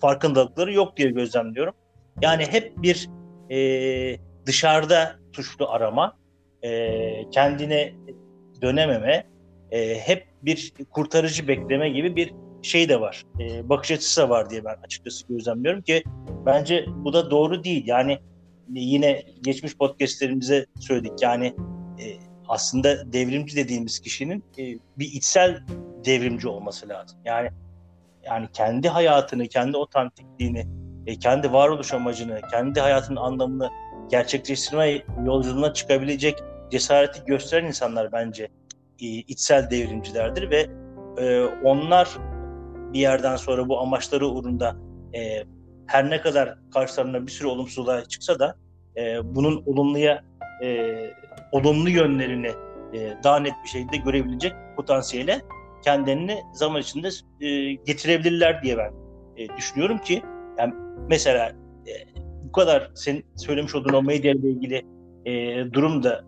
farkındalıkları yok diye gözlemliyorum. Yani hep bir e, dışarıda tuşlu arama, e, kendine dönememe, e, hep bir kurtarıcı bekleme gibi bir şey de var. E, bakış açısı da var diye ben açıkçası gözlemliyorum ki bence bu da doğru değil. Yani yine geçmiş podcastlerimize söyledik. Yani e, aslında devrimci dediğimiz kişinin e, bir içsel devrimci olması lazım. Yani yani kendi hayatını, kendi otantikliğini, e, kendi varoluş amacını, kendi hayatının anlamını gerçekleştirme yolculuğuna çıkabilecek cesareti gösteren insanlar bence e, içsel devrimcilerdir ve e, onlar bir yerden sonra bu amaçları uğrunda e, her ne kadar karşılarına bir sürü olumsuzluğa çıksa da e, bunun olumluya e, olumlu yönlerini e, daha net bir şekilde görebilecek potansiyele kendilerini zaman içinde e, getirebilirler diye ben e, düşünüyorum ki yani mesela e, bu kadar sen söylemiş olduğun o medya ile ilgili e, durum da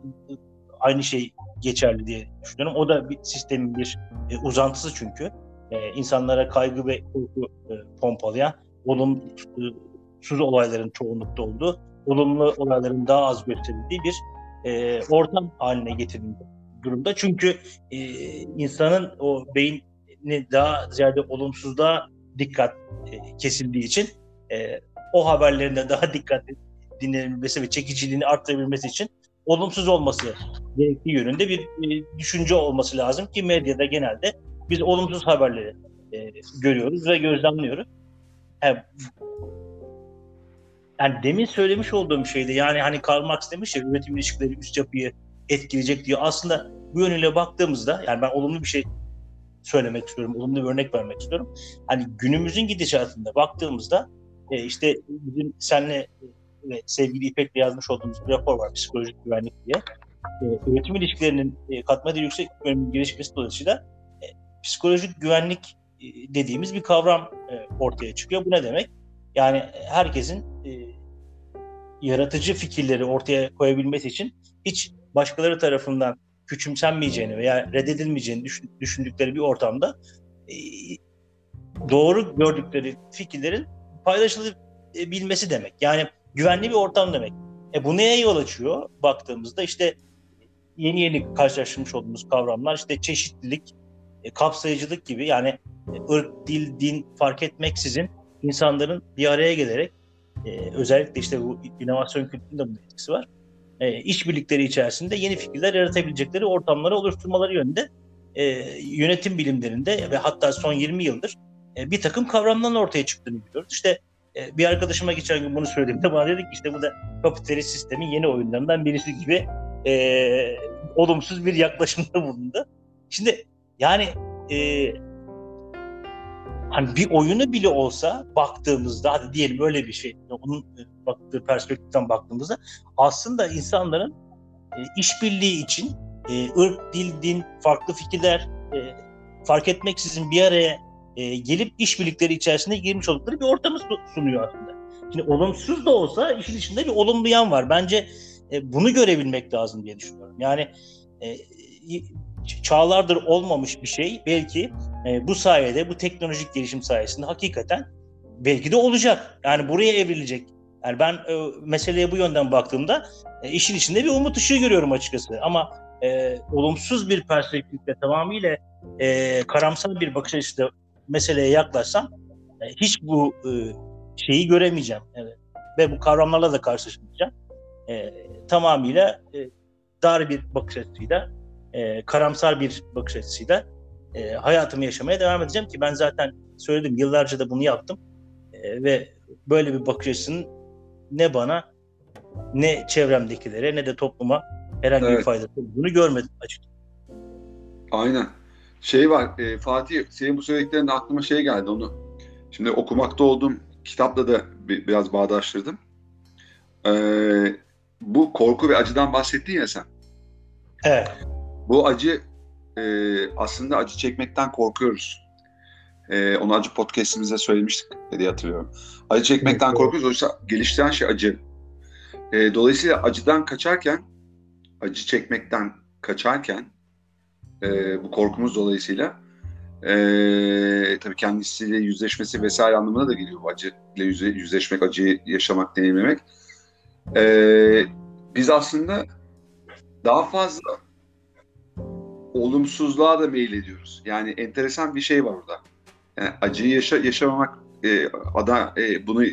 aynı şey geçerli diye düşünüyorum. O da bir sistemin bir e, uzantısı çünkü. E, insanlara kaygı ve korku e, pompalayan, olumsuz olayların çoğunlukta olduğu, olumlu olayların daha az gösterildiği bir e, ortam haline getirildi durumda. Çünkü e, insanın o beyni daha ziyade olumsuzluğa dikkat e, kesildiği için e, o haberlerinde daha dikkat dinlenilmesi ve çekiciliğini arttırabilmesi için olumsuz olması gerektiği yönünde bir e, düşünce olması lazım ki medyada genelde biz olumsuz haberleri e, görüyoruz ve gözlemliyoruz. Yani, yani demin söylemiş olduğum şeyde yani hani Karl Marx demiş ya üretim ilişkileri üst yapıyı etkileyecek diyor. Aslında bu yönüyle baktığımızda yani ben olumlu bir şey söylemek istiyorum, olumlu bir örnek vermek istiyorum. Hani günümüzün gidişatında baktığımızda e, işte bizim senle ve sevgili İpek'le yazmış olduğumuz bir rapor var psikolojik güvenlik diye. E, üretim ilişkilerinin e, katma değeri yüksek bölümünün gelişmesi dolayısıyla e, psikolojik güvenlik e, dediğimiz bir kavram e, ortaya çıkıyor. Bu ne demek? Yani herkesin e, yaratıcı fikirleri ortaya koyabilmesi için hiç başkaları tarafından küçümsenmeyeceğini veya reddedilmeyeceğini düşündükleri bir ortamda e, doğru gördükleri fikirlerin paylaşılabilmesi demek. Yani güvenli bir ortam demek. E bu neye yol açıyor baktığımızda işte yeni yeni karşılaştırmış olduğumuz kavramlar işte çeşitlilik, e, kapsayıcılık gibi yani e, ırk, dil, din fark etmeksizin insanların bir araya gelerek e, özellikle işte bu inovasyon kültüründe bunun etkisi var. E, işbirlikleri içerisinde yeni fikirler yaratabilecekleri ortamları oluşturmaları yönünde e, yönetim bilimlerinde ve hatta son 20 yıldır e, bir takım kavramların ortaya çıktığını biliyoruz. İşte e, bir arkadaşıma geçen gün bunu söylediğimde bana dedi ki işte bu da kapitalist sistemin yeni oyunlarından birisi gibi e, olumsuz bir yaklaşımda bulundu. Şimdi yani e, hani bir oyunu bile olsa baktığımızda hadi diyelim öyle bir şey onun e, baktığı perspektiften baktığımızda aslında insanların e, işbirliği için e, ırk, dil, din, farklı fikirler e, fark etmeksizin bir araya e, gelip işbirlikleri içerisinde girmiş oldukları bir ortamı sunuyor aslında. Şimdi olumsuz da olsa işin içinde bir olumlu yan var. Bence e, bunu görebilmek lazım diye düşünüyorum. Yani e, çağlardır olmamış bir şey belki e, bu sayede bu teknolojik gelişim sayesinde hakikaten belki de olacak. Yani buraya evrilecek. Yani ben e, meseleye bu yönden baktığımda e, işin içinde bir umut ışığı görüyorum açıkçası. Ama e, olumsuz bir perspektifle tamamıyla e, karamsal bir bakış açısıyla meseleye yaklaşsam e, hiç bu e, şeyi göremeyeceğim. Evet. Ve bu kavramlarla da karşılaşmayacağım. E, tamamıyla e, dar bir bakış açısıyla, e, karamsar bir bakış açısıyla e, hayatımı yaşamaya devam edeceğim ki ben zaten söyledim yıllarca da bunu yaptım. E, ve böyle bir bakış açısının ne bana ne çevremdekilere ne de topluma herhangi evet. bir faydası olduğunu görmedim açıkçası. Aynen şey var e, Fatih senin bu söylediklerinde aklıma şey geldi onu. Şimdi okumakta olduğum kitapla da bir, biraz bağdaştırdım. Ee, bu korku ve acıdan bahsettin ya sen. Evet. Bu acı e, aslında acı çekmekten korkuyoruz. E, onu acı podcastimizde söylemiştik diye hatırlıyorum. Acı çekmekten evet, korkuyoruz. Oysa geliştiren şey acı. E, dolayısıyla acıdan kaçarken, acı çekmekten kaçarken, e, bu korkumuz dolayısıyla e, tabii kendisiyle yüzleşmesi vesaire anlamına da geliyor bu acı ile yüze, yüzleşmek, acıyı yaşamak, deneyimlemek. E, biz aslında daha fazla olumsuzluğa da meyil ediyoruz. Yani enteresan bir şey var orada. Yani acıyı yaşa, yaşamamak e, ada e, bunu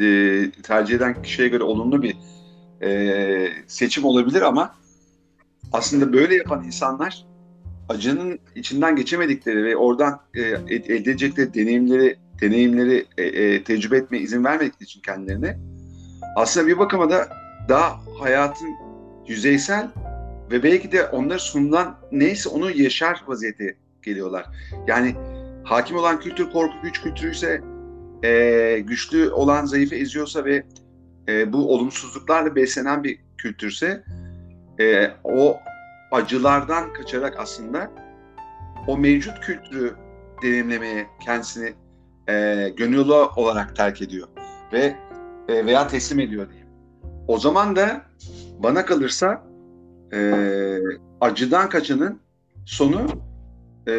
e, tercih eden kişiye göre olumlu bir e, seçim olabilir ama aslında böyle yapan insanlar acının içinden geçemedikleri ve oradan e, elde edecekleri deneyimleri deneyimleri e, e, tecrübe etme izin vermedikleri için kendilerine aslında bir bakıma da daha hayatın yüzeysel ve belki de onlara sunulan neyse onu yaşar vaziyete geliyorlar. Yani hakim olan kültür korku güç kültürü ise e, güçlü olan zayıfı eziyorsa ve e, bu olumsuzluklarla beslenen bir kültürse e, o acılardan kaçarak aslında o mevcut kültürü deneyimlemeye kendisini e, gönüllü olarak terk ediyor ve e, veya teslim ediyor diyeyim. O zaman da bana kalırsa e, acıdan kaçanın sonu e,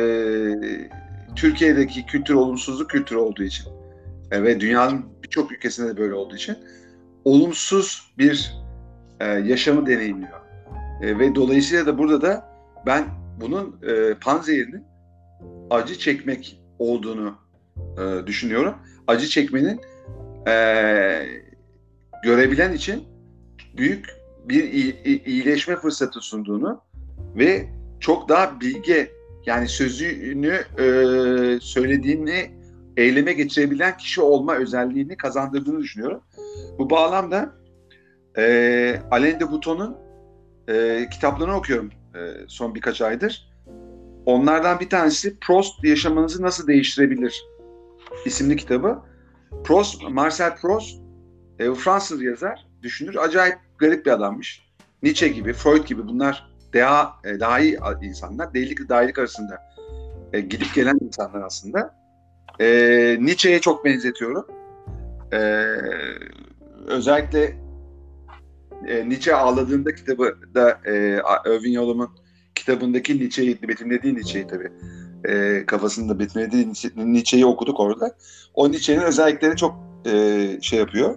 Türkiye'deki kültür olumsuzluk kültürü olduğu için e, ve dünyanın birçok ülkesinde de böyle olduğu için olumsuz bir e, yaşamı deneyimliyor. E, ve dolayısıyla da burada da ben bunun e, panzehirinin acı çekmek olduğunu e, düşünüyorum. Acı çekmenin e, görebilen için büyük bir iyileşme fırsatı sunduğunu ve çok daha bilge yani sözünü e, söylediğini eyleme geçirebilen kişi olma özelliğini kazandırdığını düşünüyorum. Bu bağlamda e, Alain de Botton'un e, kitaplarını okuyorum e, son birkaç aydır. Onlardan bir tanesi Prost yaşamınızı nasıl değiştirebilir isimli kitabı. Prost, Marcel Prost e, Fransız yazar, düşünür. Acayip garip bir adammış. Nietzsche gibi, Freud gibi bunlar daha e, daha iyi insanlar. Delilik dahilik arasında e, gidip gelen insanlar aslında. E, Nietzsche'ye çok benzetiyorum. E, özellikle e, Nietzsche ağladığında kitabı da e, Irving Yalom'un kitabındaki Nietzsche'yi, betimlediği Nietzsche'yi tabii e, kafasında betimlediği Nietzsche'yi okuduk orada. O Nietzsche'nin özelliklerini çok e, şey yapıyor.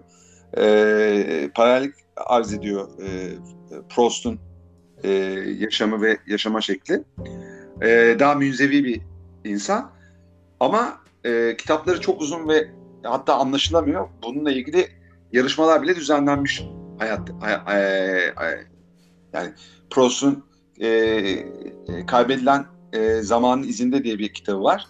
E, paralellik arz ediyor e, Proust'un e, yaşamı ve yaşama şekli. E, daha münzevi bir insan. Ama e, kitapları çok uzun ve hatta anlaşılamıyor. Bununla ilgili yarışmalar bile düzenlenmiş hayat, hay, hay, hay, yani Proust'un e, e, kaybedilen e, zamanın izinde diye bir kitabı var.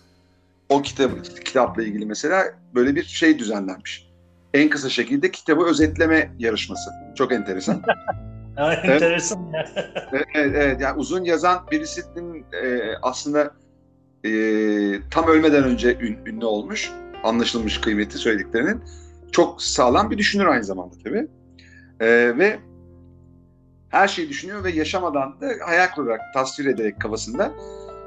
O kitap kitapla ilgili mesela böyle bir şey düzenlenmiş. En kısa şekilde kitabı özetleme yarışması. Çok enteresan. evet, enteresan ya. evet, evet, yani uzun yazan birisinin e, aslında e, tam ölmeden önce ün, ünlü olmuş, anlaşılmış kıymeti söylediklerinin çok sağlam bir düşünür aynı zamanda tabii. E, ve her şeyi düşünüyor ve yaşamadan da hayal kurarak, tasvir ederek kafasında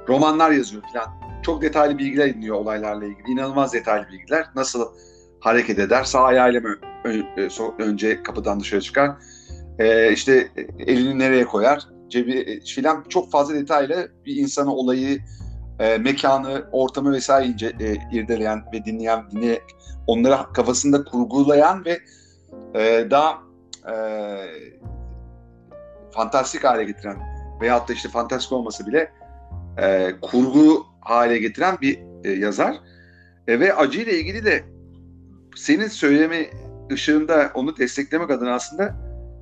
romanlar yazıyor falan. Çok detaylı bilgiler ediniyor olaylarla ilgili. İnanılmaz detaylı bilgiler. Nasıl hareket eder? Sağ ayağıyla mı önce kapıdan dışarı çıkar? Ee, işte elini nereye koyar? Cebi e, filan çok fazla detayla bir insanı, olayı, e, mekanı, ortamı vesaire ince, e, irdeleyen ve dinleyen, dinleyerek onları kafasında kurgulayan ve e, daha e, fantastik hale getiren veyahut da işte fantastik olması bile e, kurgu hale getiren bir e, yazar. E, ve acıyla ilgili de senin söyleme ışığında onu desteklemek adına aslında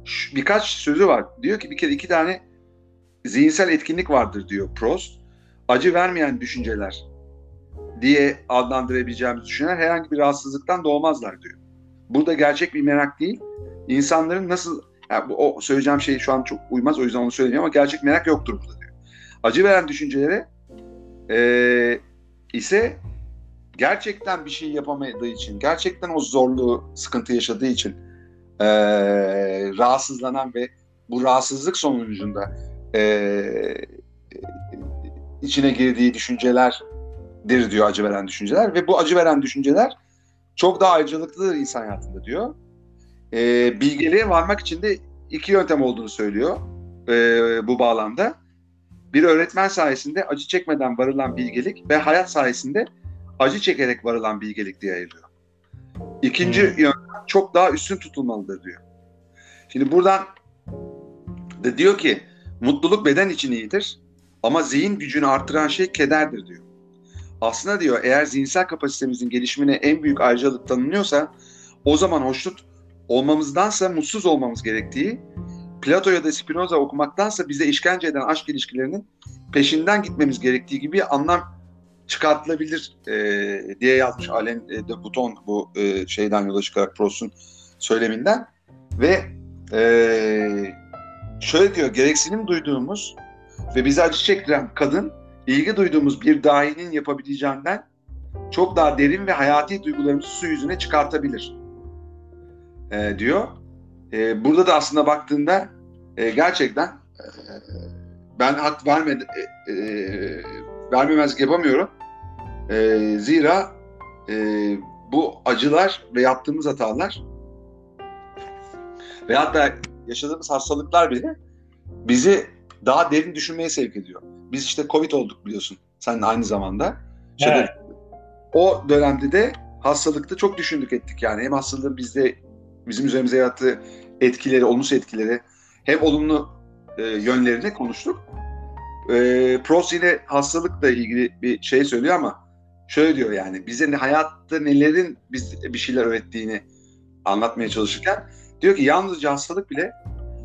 şu, birkaç sözü var. Diyor ki bir kere iki tane zihinsel etkinlik vardır diyor Prost. Acı vermeyen düşünceler diye adlandırabileceğimiz düşünceler herhangi bir rahatsızlıktan doğmazlar diyor. Burada gerçek bir merak değil, insanların nasıl yani bu, o söyleyeceğim şey şu an çok uymaz o yüzden onu söylemiyorum ama gerçek merak yoktur burada diyor. Acı veren düşüncelere e, ise gerçekten bir şey yapamadığı için, gerçekten o zorluğu, sıkıntı yaşadığı için e, rahatsızlanan ve bu rahatsızlık sonucunda e, içine girdiği düşüncelerdir diyor acı veren düşünceler ve bu acı veren düşünceler çok daha ayrıcalıklıdır insan hayatında diyor. E, bilgeliğe varmak için de iki yöntem olduğunu söylüyor e, bu bağlamda. Bir öğretmen sayesinde acı çekmeden varılan bilgelik ve hayat sayesinde acı çekerek varılan bilgelik diye ayırıyor. İkinci hmm. yöntem çok daha üstün tutulmalıdır diyor. Şimdi buradan da diyor ki mutluluk beden için iyidir ama zihin gücünü artıran şey kederdir diyor. Aslında diyor eğer zihinsel kapasitemizin gelişimine en büyük ayrıcalık tanınıyorsa o zaman hoşnut olmamızdansa mutsuz olmamız gerektiği, Plato ya da Spinoza okumaktansa bize işkence eden aşk ilişkilerinin peşinden gitmemiz gerektiği gibi anlam çıkartılabilir e, diye yazmış Alain de Botton bu e, şeyden yola çıkarak Proust'un söyleminden. Ve e, şöyle diyor gereksinim duyduğumuz ve bizi acı çektiren kadın ilgi duyduğumuz bir dahinin yapabileceğinden çok daha derin ve hayati duygularımızı su yüzüne çıkartabilir e, diyor. E, burada da aslında baktığında e, gerçekten e, ben hak vermedi, e, e, vermemezlik yapamıyorum. E, zira e, bu acılar ve yaptığımız hatalar ve hatta yaşadığımız hastalıklar bile bizi daha derin düşünmeye sevk ediyor. Biz işte Covid olduk biliyorsun. Sen de aynı zamanda. Evet. O dönemde de hastalıkta çok düşündük ettik yani. Hem hastalığın bizde bizim üzerimize yarattığı etkileri, olumsuz etkileri hem olumlu e, yönlerini konuştuk. E, Prost yine hastalıkla ilgili bir şey söylüyor ama şöyle diyor yani bize hayatta nelerin biz bir şeyler öğrettiğini anlatmaya çalışırken diyor ki yalnızca hastalık bile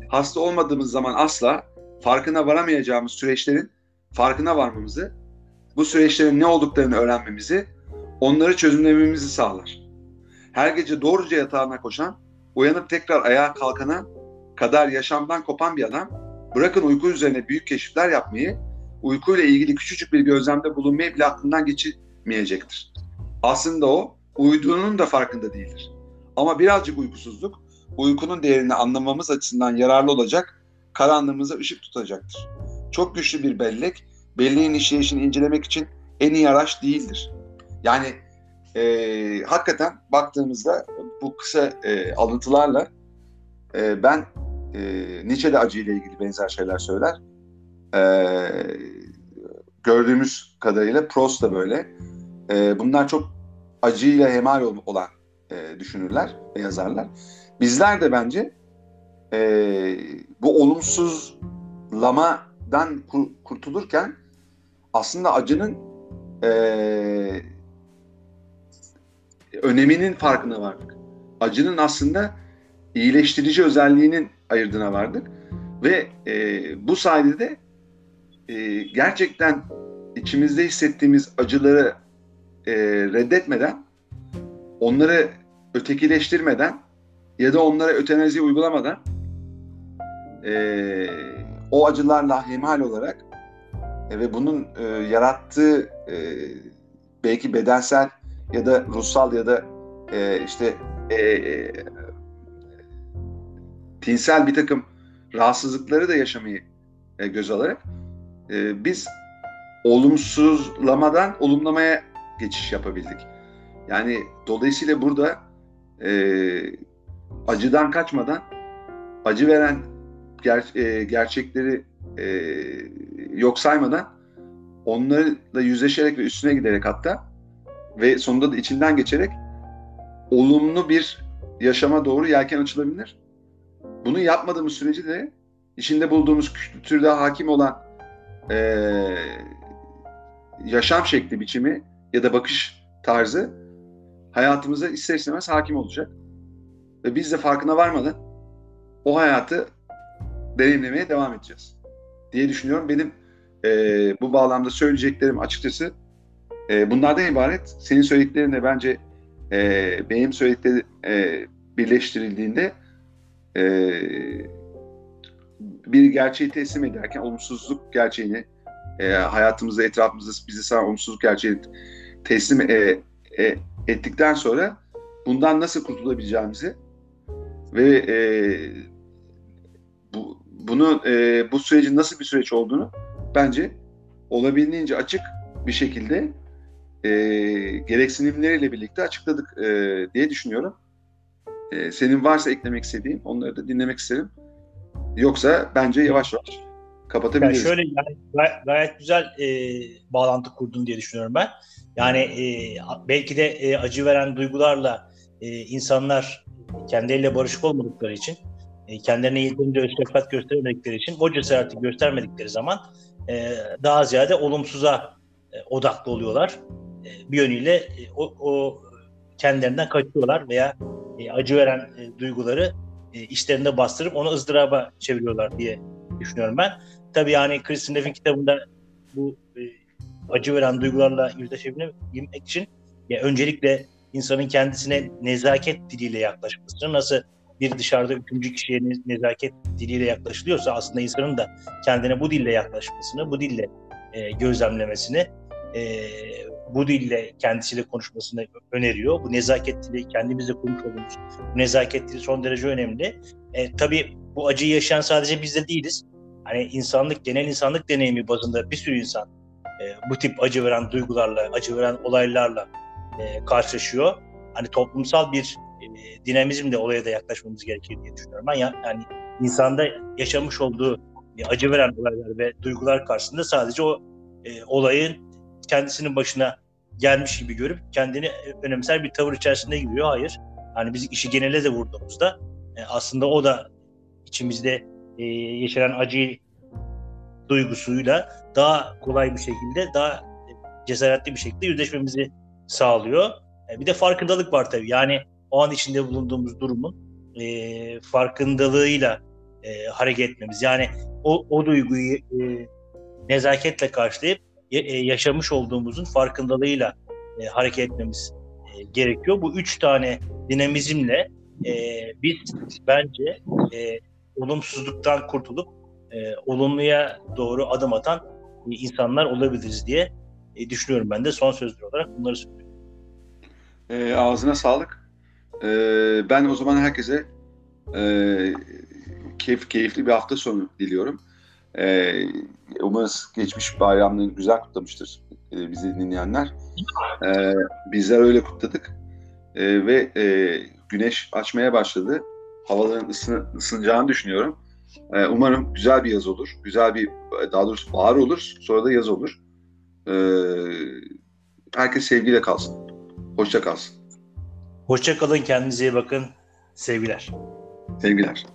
hasta olmadığımız zaman asla farkına varamayacağımız süreçlerin farkına varmamızı, bu süreçlerin ne olduklarını öğrenmemizi, onları çözümlememizi sağlar. Her gece doğruca yatağına koşan, uyanıp tekrar ayağa kalkana kadar yaşamdan kopan bir adam, bırakın uyku üzerine büyük keşifler yapmayı, uykuyla ilgili küçücük bir gözlemde bulunmayı bile aklından geçirmeyecektir. Aslında o, uyuduğunun da farkında değildir. Ama birazcık uykusuzluk, uykunun değerini anlamamız açısından yararlı olacak, karanlığımıza ışık tutacaktır. Çok güçlü bir bellek, belleğin işleyişini incelemek için en iyi araç değildir. Yani e, hakikaten baktığımızda bu kısa e, alıntılarla e, ben e, Nietzsche de acıyla ilgili benzer şeyler söyler. E, gördüğümüz kadarıyla Proust da böyle. E, bunlar çok acıyla hemal olan e, düşünürler ve yazarlar. Bizler de bence e, bu olumsuzlamadan kur, kurtulurken aslında acının e, öneminin farkına vardık. Acının aslında iyileştirici özelliğinin ayırdığına vardık. Ve e, bu sayede de e, gerçekten içimizde hissettiğimiz acıları e, reddetmeden, onları ötekileştirmeden ya da onlara ötenazi uygulamadan e, o acılarla hemhal olarak e, ve bunun e, yarattığı e, belki bedensel ya da ruhsal ya da e, işte e, e, tinsel bir takım rahatsızlıkları da yaşamayı e, göz alarak e, biz olumsuzlamadan olumlamaya geçiş yapabildik. Yani dolayısıyla burada e, acıdan kaçmadan acı veren ger, e, gerçekleri e, yok saymadan onlarla yüzleşerek ve üstüne giderek hatta ve sonunda da içinden geçerek olumlu bir yaşama doğru yelken açılabilir. Bunu yapmadığımız sürece de içinde bulduğumuz kültürde hakim olan e, yaşam şekli biçimi ya da bakış tarzı hayatımıza ister istemez hakim olacak. Ve biz de farkına varmadan o hayatı deneyimlemeye devam edeceğiz diye düşünüyorum. Benim e, bu bağlamda söyleyeceklerim açıkçası e, bunlardan ibaret. Senin söylediklerinle bence e, benim söylediklerim e, birleştirildiğinde e, bir gerçeği teslim ederken olumsuzluk gerçeğini e, hayatımızda, etrafımızda bizi saran olumsuzluk gerçeğini teslim e, e, ettikten sonra bundan nasıl kurtulabileceğimizi ve e, bu, bunu e, bu sürecin nasıl bir süreç olduğunu bence olabildiğince açık bir şekilde e, gereksinimleriyle birlikte açıkladık e, diye düşünüyorum. E, senin varsa eklemek istediğin onları da dinlemek isterim. Yoksa bence yavaş yavaş Yani kapatabiliriz. şöyle yani gay- gayet güzel e, bağlantı kurdun diye düşünüyorum ben. Yani e, belki de e, acı veren duygularla e, insanlar kendileriyle barışık olmadıkları için, e, kendilerine yeterince öz şefkat gösteremedikleri için, o cesareti göstermedikleri zaman e, daha ziyade olumsuza e, odaklı oluyorlar. Bir yönüyle e, o, o kendilerinden kaçıyorlar veya e, acı veren e, duyguları e, içlerinde bastırıp onu ızdıraba çeviriyorlar diye düşünüyorum ben. Tabii yani Kristin Neff'in kitabında bu acı veren duygularla yüzleşebilmek için ya öncelikle insanın kendisine nezaket diliyle yaklaşmasını nasıl bir dışarıda üçüncü kişiye ne- nezaket diliyle yaklaşılıyorsa aslında insanın da kendine bu dille yaklaşmasını, bu dille e, gözlemlemesini, e, bu dille kendisiyle konuşmasını öneriyor. Bu nezaket dili kendimizle olduğumuz bu nezaket dili son derece önemli. E, tabii bu acıyı yaşayan sadece biz de değiliz hani insanlık genel insanlık deneyimi bazında bir sürü insan e, bu tip acı veren duygularla, acı veren olaylarla e, karşılaşıyor. Hani toplumsal bir e, dinamizmle olaya da yaklaşmamız gerekir diye düşünüyorum ben. Ya, yani insanda yaşamış olduğu e, acı veren olaylar ve duygular karşısında sadece o e, olayın kendisinin başına gelmiş gibi görüp kendini önemser bir tavır içerisinde giriyor. Hayır. Hani biz işi genele de vurduğumuzda e, aslında o da içimizde e, yaşanan acı duygusuyla daha kolay bir şekilde, daha cesaretli bir şekilde yüzleşmemizi sağlıyor. E, bir de farkındalık var tabii. Yani o an içinde bulunduğumuz durumun e, farkındalığıyla e, hareket etmemiz. Yani o, o duyguyu e, nezaketle karşılayıp yaşamış olduğumuzun farkındalığıyla e, hareket etmemiz e, gerekiyor. Bu üç tane dinamizmle e, biz bence e, olumsuzluktan kurtulup e, olumluya doğru adım atan e, insanlar olabiliriz diye e, düşünüyorum ben de son sözler olarak bunları söylüyorum. E, ağzına sağlık. E, ben o zaman herkese e, keyif, keyifli bir hafta sonu diliyorum. E, umarız geçmiş bayramını güzel kutlamıştır e, bizi dinleyenler. E, bizler öyle kutladık. E, ve e, güneş açmaya başladı. Havaların ısını, ısınacağını düşünüyorum. E, umarım güzel bir yaz olur. Güzel bir, daha doğrusu bahar olur. Sonra da yaz olur. E, herkes sevgiyle kalsın. Hoşça kalsın. Hoşça kalın, kendinize iyi bakın. Sevgiler. Sevgiler.